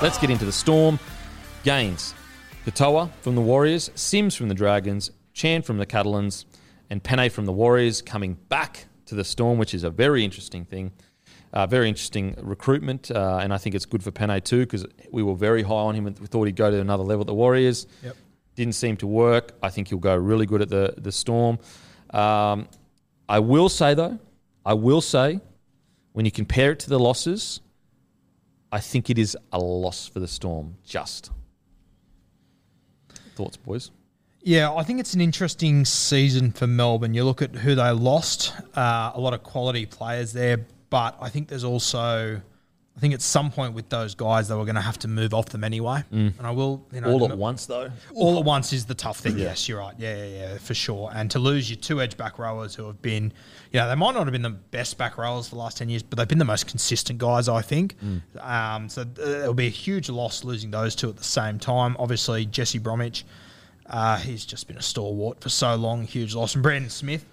Let's get into the storm. Gaines, Katoa from the Warriors, Sims from the Dragons, Chan from the Catalans, and Pene from the Warriors coming back to the Storm, which is a very interesting thing. Uh, very interesting recruitment, uh, and I think it's good for Pene too because we were very high on him and we thought he'd go to another level at the Warriors. Yep. Didn't seem to work. I think he'll go really good at the the Storm. Um, I will say though, I will say, when you compare it to the losses, I think it is a loss for the Storm. Just thoughts, boys. Yeah, I think it's an interesting season for Melbourne. You look at who they lost, uh, a lot of quality players there, but I think there's also, I think at some point with those guys, they were going to have to move off them anyway. And I will, you know, Mm. All at once, though. all at once is the tough thing. Yes, you're right. Yeah, yeah, yeah, for sure. And to lose your two edge back rowers who have been, you know, they might not have been the best back rowers for the last 10 years, but they've been the most consistent guys, I think. Um, so it'll be a huge loss losing those two at the same time. Obviously, Jesse Bromwich, uh, he's just been a stalwart for so long, huge loss. And Brandon Smith,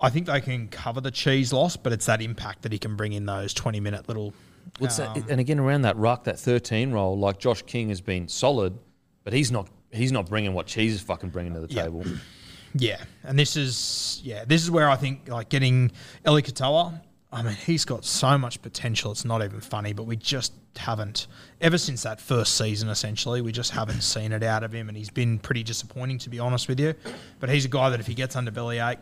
I think they can cover the cheese loss, but it's that impact that he can bring in those 20 minute little. What's um, that? And again, around that ruck, that thirteen role, like Josh King has been solid, but he's not. He's not bringing what Cheese is fucking bringing to the Yeah. table. Yeah, and this is yeah, this is where I think like getting Eli Katoa. I mean, he's got so much potential. It's not even funny, but we just haven't ever since that first season. Essentially, we just haven't seen it out of him, and he's been pretty disappointing to be honest with you. But he's a guy that if he gets under bellyache,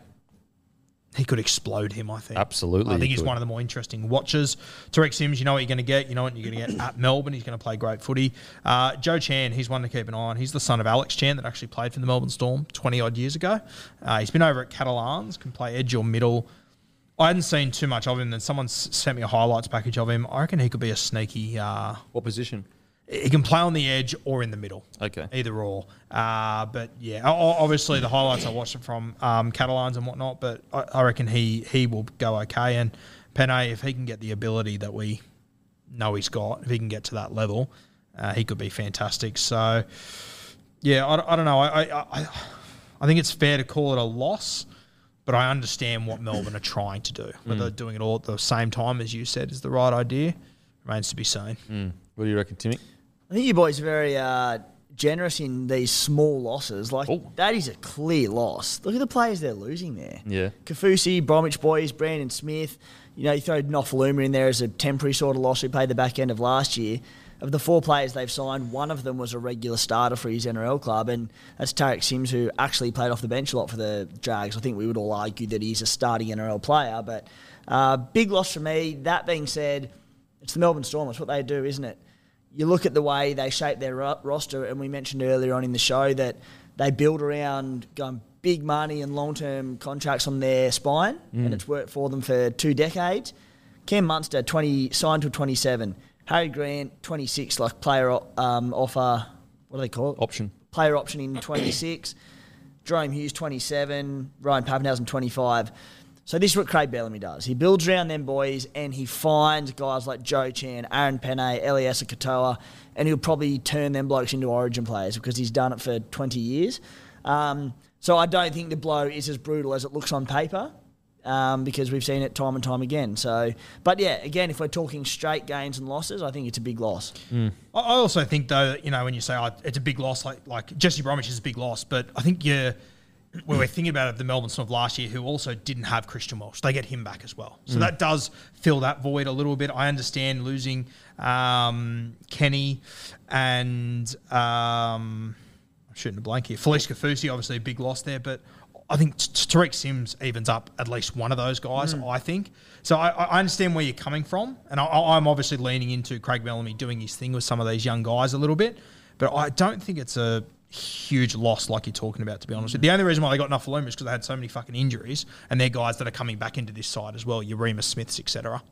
he could explode him. I think Absolutely I think he's could. one of the more interesting watchers. Tariq Sims, you know what you're going to get. You know what you're going to get at Melbourne. He's going to play great footy. Uh, Joe Chan, he's one to keep an eye on. He's the son of Alex Chan that actually played for the Melbourne Storm 20 odd years ago. Uh, he's been over at Catalans, can play edge or middle. I hadn't seen too much of him. Then someone s- sent me a highlights package of him. I reckon he could be a sneaky. Uh, What position? He can play on the edge or in the middle. Okay. Either or. Uh, but yeah, obviously the highlights I watched it from um, Catalans and whatnot, but I, I reckon he he will go okay. And Pene, if he can get the ability that we know he's got, if he can get to that level, uh, he could be fantastic. So yeah, I, I don't know. I, I I I think it's fair to call it a loss. But I understand what Melbourne are trying to do. Whether doing it all at the same time, as you said, is the right idea remains to be seen. What do you reckon, Timmy? I think you boys are very uh, generous in these small losses. Like Oh. that is a clear loss. Look at the players they're losing there. Yeah. Kaufusi, Bromwich boys, Brandon Smith. You know, you throw Nofoaluma in there as a temporary sort of loss who played the back end of last year. Of the four players they've signed, one of them was a regular starter for his NRL club, and that's Tariq Sims, who actually played off the bench a lot for the Drags. I think we would all argue that he's a starting NRL player, but uh, big loss for me. That being said, it's the Melbourne Storm. It's what they do, isn't it? You look at the way they shape their ro- roster, and we mentioned earlier on in the show that they build around going big money and long term contracts on their spine, and it's worked for them for two decades. Cam Munster, 20, signed to 27. Harry Grant, 26, like player um, offer, what do they call it? Option. Player option in 26. Jahrome Hughes, 27. Ryan Papenhuyzen, 25. So this is what Craig Bellamy does. He builds around them boys and he finds guys like Joe Chan, Aaron Pene, Eliesa Katoa, and he'll probably turn them blokes into origin players because he's done it for 20 years. Um, so I don't think the blow is as brutal as it looks on paper. Um, because we've seen it time and time again. So, but yeah, again, if we're talking straight gains and losses, I think it's a big loss. I I also think though, that, you know, when you say oh, it's a big loss, like like Jesse Bromwich is a big loss, but I think you when we're thinking about it, the Melbourne Storm of last year, who also didn't have Christian Welch, they get him back as well. So that does fill that void a little bit. I understand losing um, Kenny and um, I'm shooting a blank here. Felise Kaufusi, obviously a big loss there, but I think T- Tariq Sims evens up at least one of those guys. I think so. I, I understand where you're coming from, and I, I'm obviously leaning into Craig Bellamy doing his thing with some of these young guys a little bit, but I don't think it's a huge loss like you're talking about. To be honest, the only reason why they got Nofoaluma is because they had so many fucking injuries, and they're guys that are coming back into this side as well. Your Reimis Smiths, etc.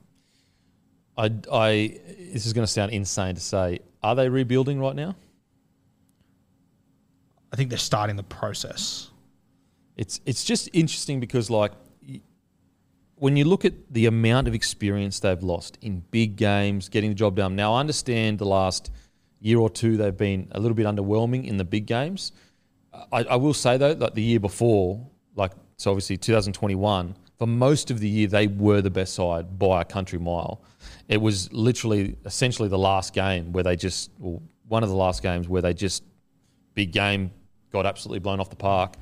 I, I this is going to sound insane to say. Are they rebuilding right now? I think they're starting the process. It's it's just interesting because like when you look at the amount of experience they've lost in big games, getting the job done. Now I understand the last year or two they've been a little bit underwhelming in the big games. I, I will say though, like the year before, like so obviously 2021, for most of the year they were the best side by a country mile. It was literally essentially the last game where they just, well, one of the last games where they just big game got absolutely blown off the park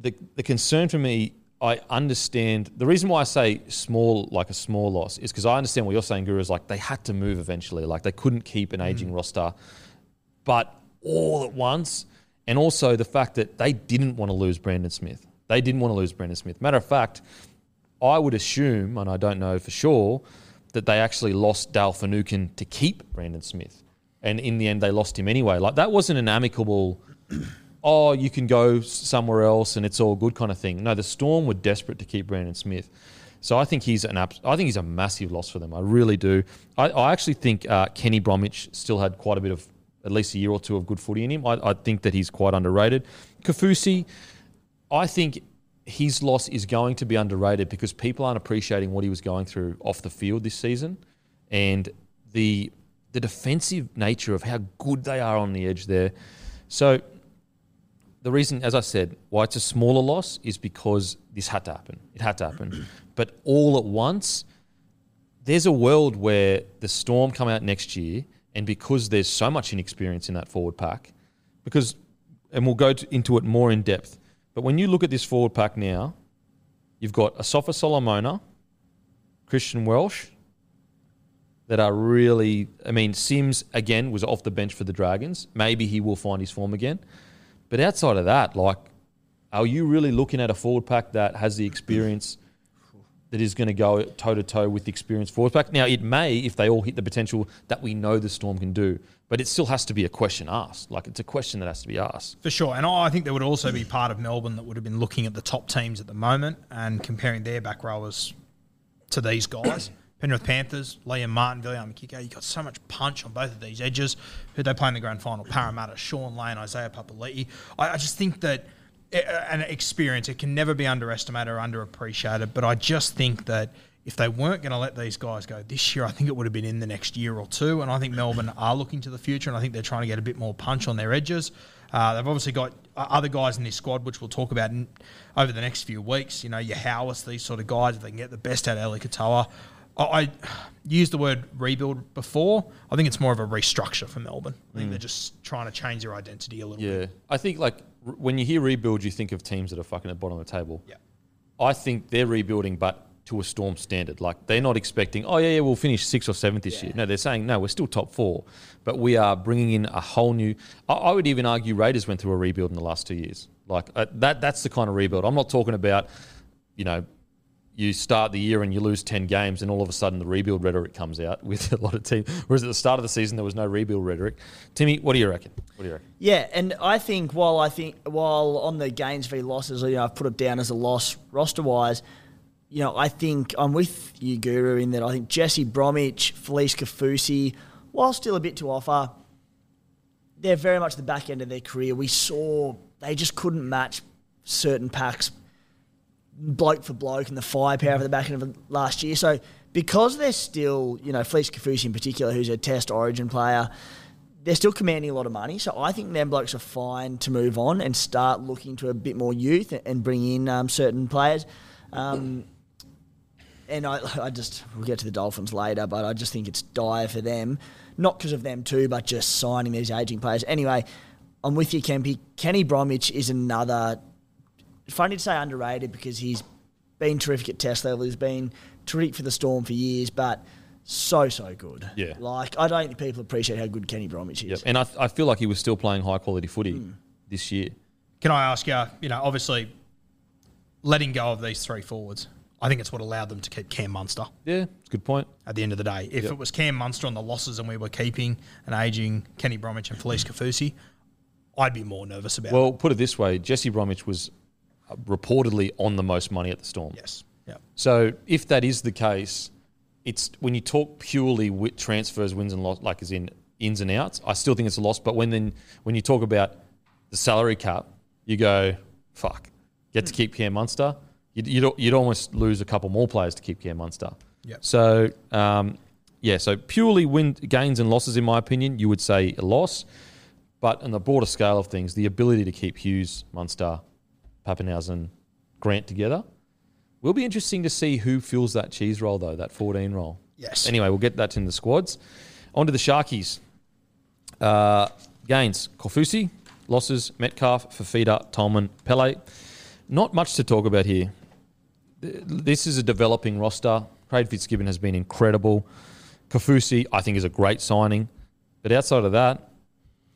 the the concern for me, I understand the reason why I say small, like a small loss, is because I understand what you're saying, Guru. Is like they had to move eventually, like they couldn't keep an aging mm. roster, but all at once, and also the fact that they didn't want to lose Brandon Smith. They didn't want to lose Brandon Smith. Matter of fact, I would assume, and I don't know for sure, that they actually lost Dale Finucane to keep Brandon Smith, and in the end they lost him anyway. Like that wasn't an amicable oh, you can go somewhere else and it's all good kind of thing. No, the Storm were desperate to keep Brandon Smith. So I think he's an abs- I think he's a massive loss for them. I really do. I, I actually think uh, Kenny Bromwich still had quite a bit of at least a year or two of good footy in him. I, I think that he's quite underrated. Kaufusi, I think his loss is going to be underrated because people aren't appreciating what he was going through off the field this season, and the the defensive nature of how good they are on the edge there. So the reason, as I said, why it's a smaller loss is because this had to happen. It had to happen. but all at once, there's a world where the Storm come out next year, and because there's so much inexperience in that forward pack, because, and we'll go to, into it more in depth, but when you look at this forward pack now, you've got Asofa-Solomona, Christian Welch, that are really, I mean, Sims, again, was off the bench for the Dragons. Maybe he will find his form again. But outside of that, like, are you really looking at a forward pack that has the experience that is going to go toe to toe with the experienced forward pack? Now, it may, if they all hit the potential that we know the Storm can do, but it still has to be a question asked. Like, it's a question that has to be asked. For sure. And I think there would also be part of Melbourne that would have been looking at the top teams at the moment and comparing their back rowers to these guys. Penrith Panthers, Liam Martin, William Kikau. You got so much punch on both of these edges. Who they play in the grand final? Parramatta, Shaun Lane, Isaiah Papali'i. I, I just think that an experience it can never be underestimated or underappreciated. But I just think that if they weren't going to let these guys go this year, I think it would have been in the next year or two. And I think Melbourne are looking to the future, and I think they're trying to get a bit more punch on their edges. Uh, they've obviously got uh, other guys in this squad, which we'll talk about in, over the next few weeks. You know, your Howarth, these sort of guys, if they can get the best out of Eli Katoa. I, used the word rebuild before. I think it's more of a restructure for Melbourne. I think they're just trying to change their identity a little Yeah. bit. I think, like, r- when you hear rebuild, you think of teams that are fucking at the bottom of the table. Yeah. I think they're rebuilding, but to a Storm standard. Like they're not expecting, oh yeah, yeah, we'll finish sixth or seventh this year. No, they're saying, no, we're still top four, but we are bringing in a whole new. I, I would even argue Raiders went through a rebuild in the last two years. Like uh, that, that's the kind of rebuild. I'm not talking about, you know. You start the year and you lose 10 games, and all of a sudden the rebuild rhetoric comes out with a lot of teams. Whereas at the start of the season, there was no rebuild rhetoric. Timmy, what do you reckon? What do you reckon? Yeah, and I think while I think while on the gains v losses, you know, I've put it down as a loss roster wise. You know, I think I'm with you, Guru, in that I think Jesse Bromwich, Felise Kaufusi, while still a bit to offer, they're very much the back end of their career. We saw they just couldn't match certain packs bloke for bloke and the firepower for the back end of last year. So because they're still, you know, Felise Kaufusi in particular, who's a Test Origin player, they're still commanding a lot of money. So I think them blokes are fine to move on and start looking to a bit more youth and bring in um, certain players. Um, and I, I just we'll get to the Dolphins later, but I just think it's dire for them, not because of them too, but just signing these aging players. Anyway, I'm with you, Kempy. Kenny Bromwich is another. Funny to say underrated because he's been terrific at test level. He's been terrific for the Storm for years, but so so good. Yeah. like I don't think people appreciate how good Kenny Bromwich is. Yep. And I, I feel like he was still playing high quality footy hmm. this year. Can I ask you, you know, obviously letting go of these three forwards, I think it's what allowed them to keep Cam Munster Yeah, it's a good point. at the end of the day. If Yep. it was Cam Munster on the losses and we were keeping an aging Kenny Bromwich and Felise Kaufusi, I'd be more nervous about Well, it. put it this way Jesse Bromwich was reportedly on the most money at the Storm. Yes. Yeah. So if that is the case, it's when you talk purely with transfers, wins and loss, like as in ins and outs. I still think it's a loss. But when then when you talk about the salary cap, you go, fuck, get to keep Cam Munster. You'd, you'd, you'd almost lose a couple more players to keep Cam Munster. Yep. So um, yeah, so purely win gains and losses, in my opinion, you would say a loss. But on the broader scale of things, the ability to keep Hughes, Munster, Papenhuyzen, Grant together will be interesting to see who fills that cheese roll, though, that 14 roll. Yes. Anyway, we'll get that in the squads. On to the Sharkies. Uh, gains Kaufusi, losses Metcalf, Fifita, Tolman, Pele. Not much to talk about here. This is a developing roster. Craig Fitzgibbon has been incredible. Kaufusi, I think, is a great signing. But outside of that,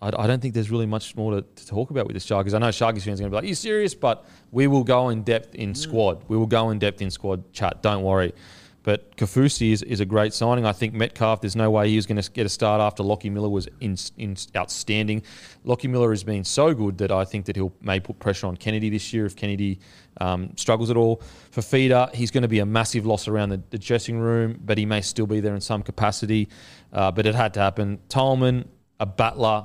I, I don't think there's really much more to, to talk about with the Sharkies. I know Sharkies fans are going to be like, "Are you serious?" But we will go in depth in squad. We will go in depth in squad chat. Don't worry. But Kaufusi is, is a great signing. I think Metcalf, there's no way he was going to get a start after Lockie Miller was in, in outstanding. Lockie Miller has been so good that I think that he'll may put pressure on Kennedy this year if Kennedy um, struggles at all. Fifita, he's going to be a massive loss around the, the dressing room, but he may still be there in some capacity. Uh, but it had to happen. Tolman, a battler,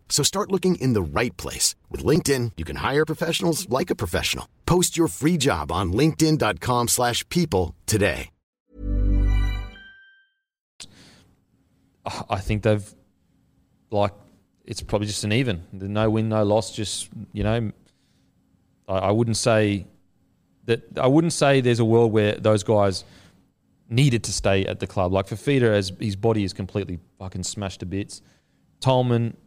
So start looking in the right place. With LinkedIn, you can hire professionals like a professional. Post your free job on linkedin.com slash people today. I think they've like it's probably just an even. No win, no loss. Just you know, I, I wouldn't say that. I wouldn't say there's a world where those guys needed to stay at the club. Like for Feeder, as his body is completely fucking smashed to bits. Tolman,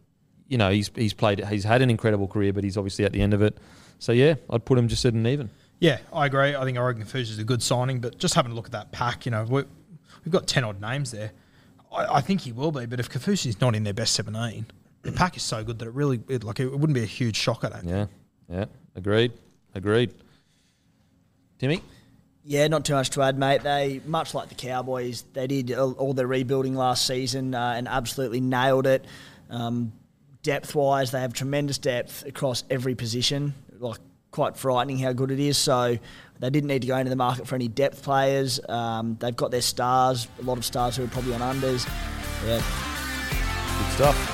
you know, he's he's played. He's had an incredible career, but he's obviously at the end of it. So yeah, I'd put him just at an even. Yeah, I agree. I think Oregon Kaufusi is a good signing, but just having a look at that pack, you know, we, we've got 10 odd names there. I, I think he will be, but if Kaufusi's not in their best 17, the pack is so good that it really, it, like, it wouldn't be a huge shock, I don't think. Yeah, yeah, agreed, agreed. Timmy, Yeah, not too much to add, mate. They, much like the Cowboys, they did all, all their rebuilding last season uh, and absolutely nailed it. Um, depth wise, they have tremendous depth across every position. Like, quite frightening how good it is. So, they didn't need to go into the market for any depth players. Um, they've got their stars, a lot of stars who are probably on unders. Yeah, good stuff.